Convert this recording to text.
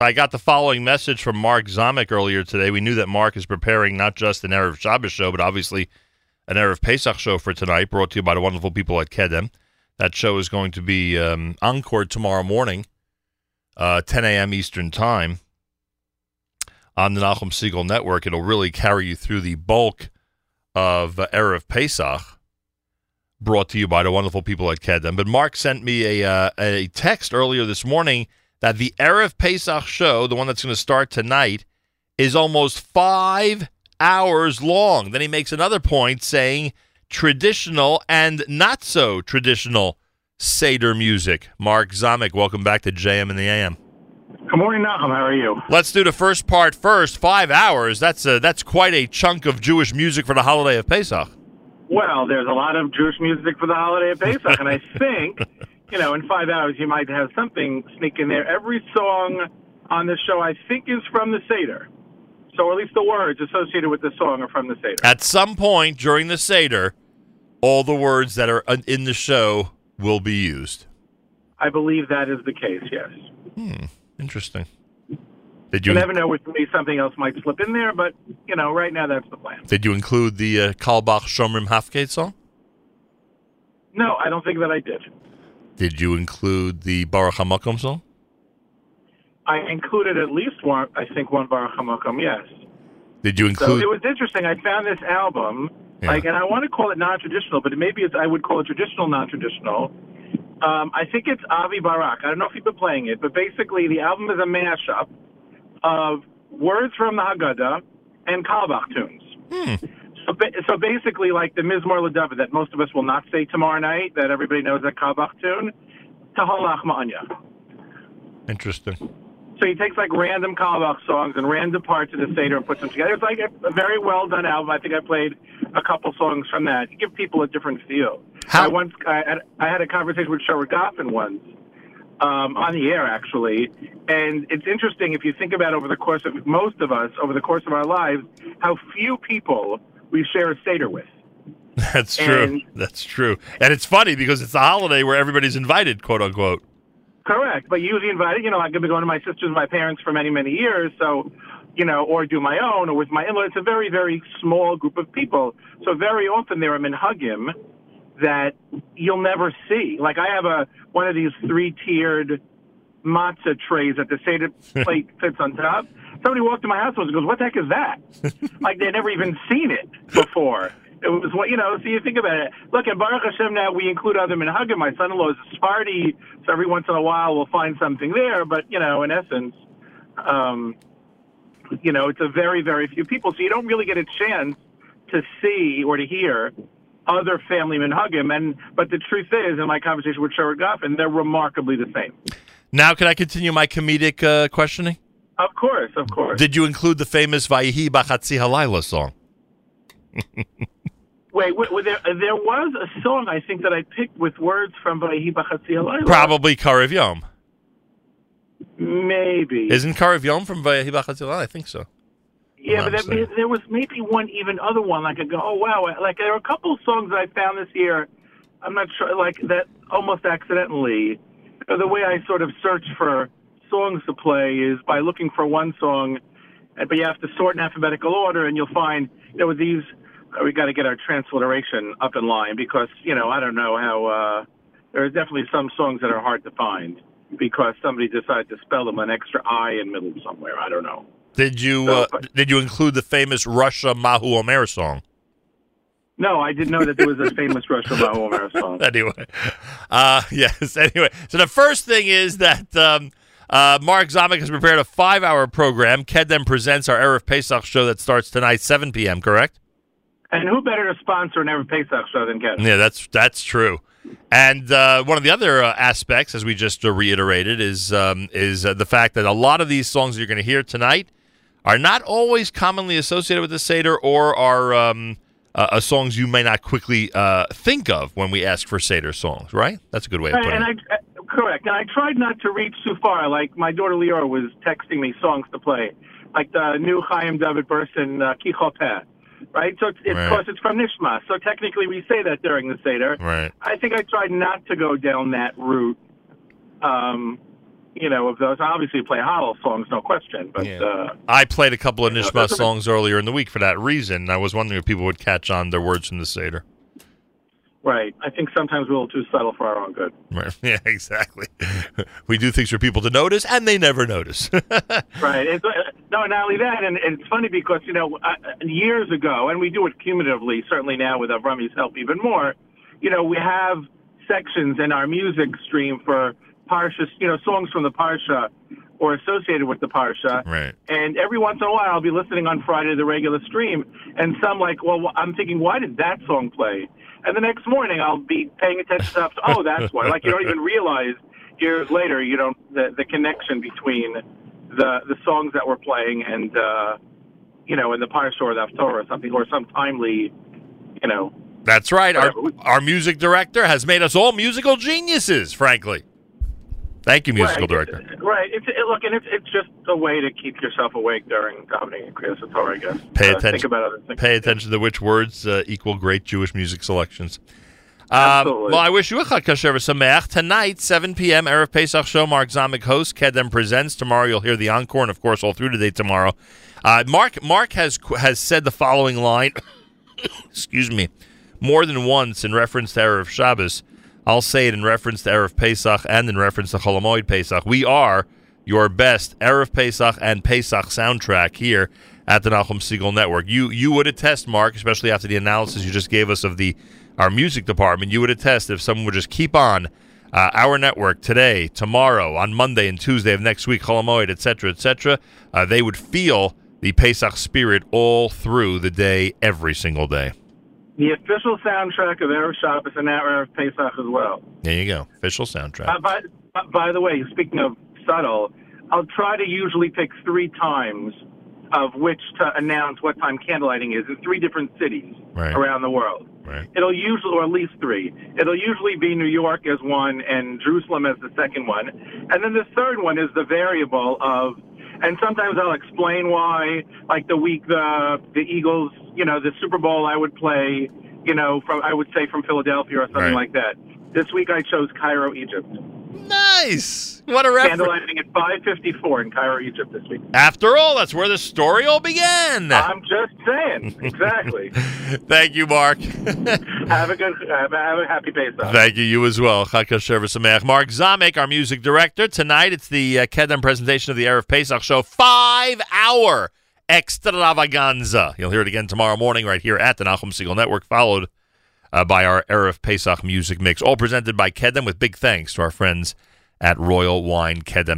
I got the following message from Mark Zamek earlier today. We knew that Mark is preparing not just an Erev Shabbos show, but obviously an Erev Pesach show for tonight, brought to you by the wonderful people at Kedem. That show is going to be um, encore tomorrow morning, uh, 10 a.m. Eastern Time on the Nachum Segal Network. It'll really carry you through the bulk of uh, Erev Pesach, brought to you by the wonderful people at Kedem. But Mark sent me a, uh, a text earlier this morning that the Erev Pesach show, the one that's going to start tonight, is almost five hours long. Then he makes another point saying traditional and not so traditional Seder music. Mark Zamek, welcome back to JM in the AM. Good morning, Nachum. How are you? Let's do the first part first. Five hours. That's a, that's quite a chunk of Jewish music for the holiday of Pesach. Well, there's a lot of Jewish music for the holiday of Pesach, and I think, you know, in five hours you might have something sneak in there. Every song on this show, I think, is from the Seder. So, at least the words associated with the song are from the Seder. At some point during the Seder, all the words that are in the show will be used. I believe that is the case, yes. Hmm. Interesting. Did you, you never know with me something else might slip in there, but you know, right now that's the plan. Did you include the uh, Carlebach Shomrim Hafked song? No, I don't think that I did. Did you include the Baruch HaMakom song? I included at least one, I think, one Baruch HaMakom, yes. Did you include? So it was interesting. I found this album, yeah. like, and I want to call it non-traditional, but maybe it's I would call it traditional non-traditional um, I think it's Avi Barak. I don't know if you've been playing it, but basically the album is a mashup of words from the Haggadah and Carlebach tunes. Hmm. So, so basically, like the Mizmor LaDavid that most of us will not say tomorrow night, that everybody knows that Carlebach tune, Taholach Ma'anya. Interesting. So he takes like random Carlebach songs and random parts of the Seder and puts them together. It's like a, a very well done album. I think I played a couple songs from that to give people a different feel. How? I once I had, I had a conversation with Sherwood Goffin once um, on the air actually, and it's interesting if you think about over the course of most of us over the course of our lives how few people we share a seder with. That's true. And, That's true. And it's funny because it's a holiday where everybody's invited, quote unquote. Correct, but usually invited. You know, I could be going to my sisters, and my parents for many, many years. So, you know, or do my own, or with my in-laws. It's a very, very small group of people. So very often there are minhagim that you'll never see. Like I have a one of these three-tiered matzah trays that the Seder plate fits on top. Somebody walked to my house and goes, "What the heck is that?" like they'd never even seen it before. It was what you know. So you think about it. Look, at Baruch Hashem now we include other minhagim. My son-in-law is a Sephardi, so every once in a while we'll find something there. But you know, in essence, um, you know, it's a very, very few people. So you don't really get a chance to see or to hear other family minhagim. And but the truth is, in my conversation with Sherwood Goffin, they're remarkably the same. Now, can I continue my comedic uh, questioning? Of course, of course. Did you include the famous Vayihi Bachatzi Halayla song? Wait, wait, there, there was a song I think that I picked with words from Vayihi Bachatzi Halayla. Probably Karev Yom. Maybe. Isn't Karev Yom from Vayihi Bachatzi Halayla? I think so. Yeah, but there, there was maybe one even other one. Like I go, oh wow! Like there are a couple songs that I found this year. I'm not sure, like that almost accidentally. The way I sort of search for songs to play is by looking for one song, but you have to sort in alphabetical order, and you'll find you know these. Uh, we got to get our transliteration up in line because you know I don't know how. uh There are definitely some songs that are hard to find because somebody decided to spell them an extra I in middle somewhere. I don't know. Did you uh, did you include the famous Rasha Mahu Omer song? No, I didn't know that there was a famous Rasha Mahu Omer song. anyway, uh, yes. Anyway, so the first thing is that um, uh, Mark Zamek has prepared a five-hour program. Kedem presents our Erev Pesach show that starts tonight, 7 p.m. Correct? And who better to sponsor an Erev Pesach show than Kedem? Yeah, that's that's true. And uh, one of the other uh, aspects, as we just uh, reiterated, is um, is uh, the fact that a lot of these songs you're going to hear tonight are not always commonly associated with the Seder or are um, uh, uh, songs you may not quickly uh, think of when we ask for Seder songs, right? That's a good way of putting and it. I, uh, correct. And I tried not to reach too far. Like my daughter Leora was texting me songs to play, like the new Chaim David Berson, uh, Kichopeh. Right, so it's, it's right. course it's from Nishma. So technically, we say that during the seder. Right. I think I tried not to go down that route. Um, you know, of those. Obviously, play Hallel songs, no question. But Yeah. uh, I played a couple of Nishma are- songs earlier in the week for that reason. I was wondering if people would catch on their words from the Seder. right, I think sometimes we're a little too subtle for our own good. Right. Yeah, exactly. We do things for people to notice, and they never notice. Right. It's, uh, no, not only that, and, and it's funny because you know uh, years ago, and we do it cumulatively. Certainly now with Avrami's help, even more. You know, we have sections in our music stream for parsha, you know, songs from the parsha or associated with the parsha. right. And every once in a while, I'll be listening on Friday to the regular stream, and some like, well, I'm thinking, why did that song play? And the next morning, I'll be paying attention to, oh, that's why. Like you don't even realize years later, you don't the the connection between the the songs that we're playing and uh, you know, in the parsha or the haftorah or something, or some timely, you know, That's right. Our, our music director has made us all musical geniuses, frankly. Thank you, musical right, director. It's, right. It's it, look, and it's it's just a way to keep yourself awake during davening and Kriyas Torah, I guess. Pay Uh, attention- Think about other. Pay attention to which words uh, equal great Jewish music selections. Um, Absolutely. well, I wish you a Chag Kasher Sameach. Tonight, 7 p.m., Erev Pesach Show. Mark Zamek host. Kedem presents. Tomorrow, you'll hear the encore, and of course, all through today tomorrow. Uh, Mark Mark has has said the following line. excuse me, more than once in reference to Erev Shabbos. I'll say it in reference to Erev Pesach and in reference to Cholamoid Pesach. We are your best Erev Pesach and Pesach soundtrack here at the Nachum Segal Network. You you would attest, Mark, especially after the analysis you just gave us of the our music department. You would attest if someone would just keep on uh, our network today, tomorrow, on Monday and Tuesday of next week, Cholamoid, etc., etc. Uh, they would feel the Pesach spirit all through the day, every single day. The official soundtrack of Erev Shabbos and now Erev Pesach as well. There you go, official soundtrack. Uh, by, by the way, speaking of subtle, I'll try to usually pick three times of which to announce what time candlelighting is in three different cities Right. around the world. Right. It'll usually, or at least three. It'll usually be New York as one and Jerusalem as the second one. And then the third one is the variable of, and sometimes I'll explain why, like the week the, the Eagles, you know, the Super Bowl I would play, you know, from, I would say from Philadelphia or something Right. like that. This week I chose Cairo, Egypt. Nice. What a reference. Candlelighting at 5:54 in Cairo, Egypt this week. After all, that's where the story all began. I'm just saying, exactly. Thank you, Mark. have a good, have a, have a happy Pesach. Thank you. You as well. Chag Kasher V'Sameach. Mark Zamek, our music director. Tonight, it's the uh, Kedem presentation of the Erev Pesach show. Five-hour extravaganza. You'll hear it again tomorrow morning right here at the Nachum Segal Network, followed uh, by our Erev Pesach music mix. All presented by Kedem with big thanks to our friends at Royal Wine Kedem.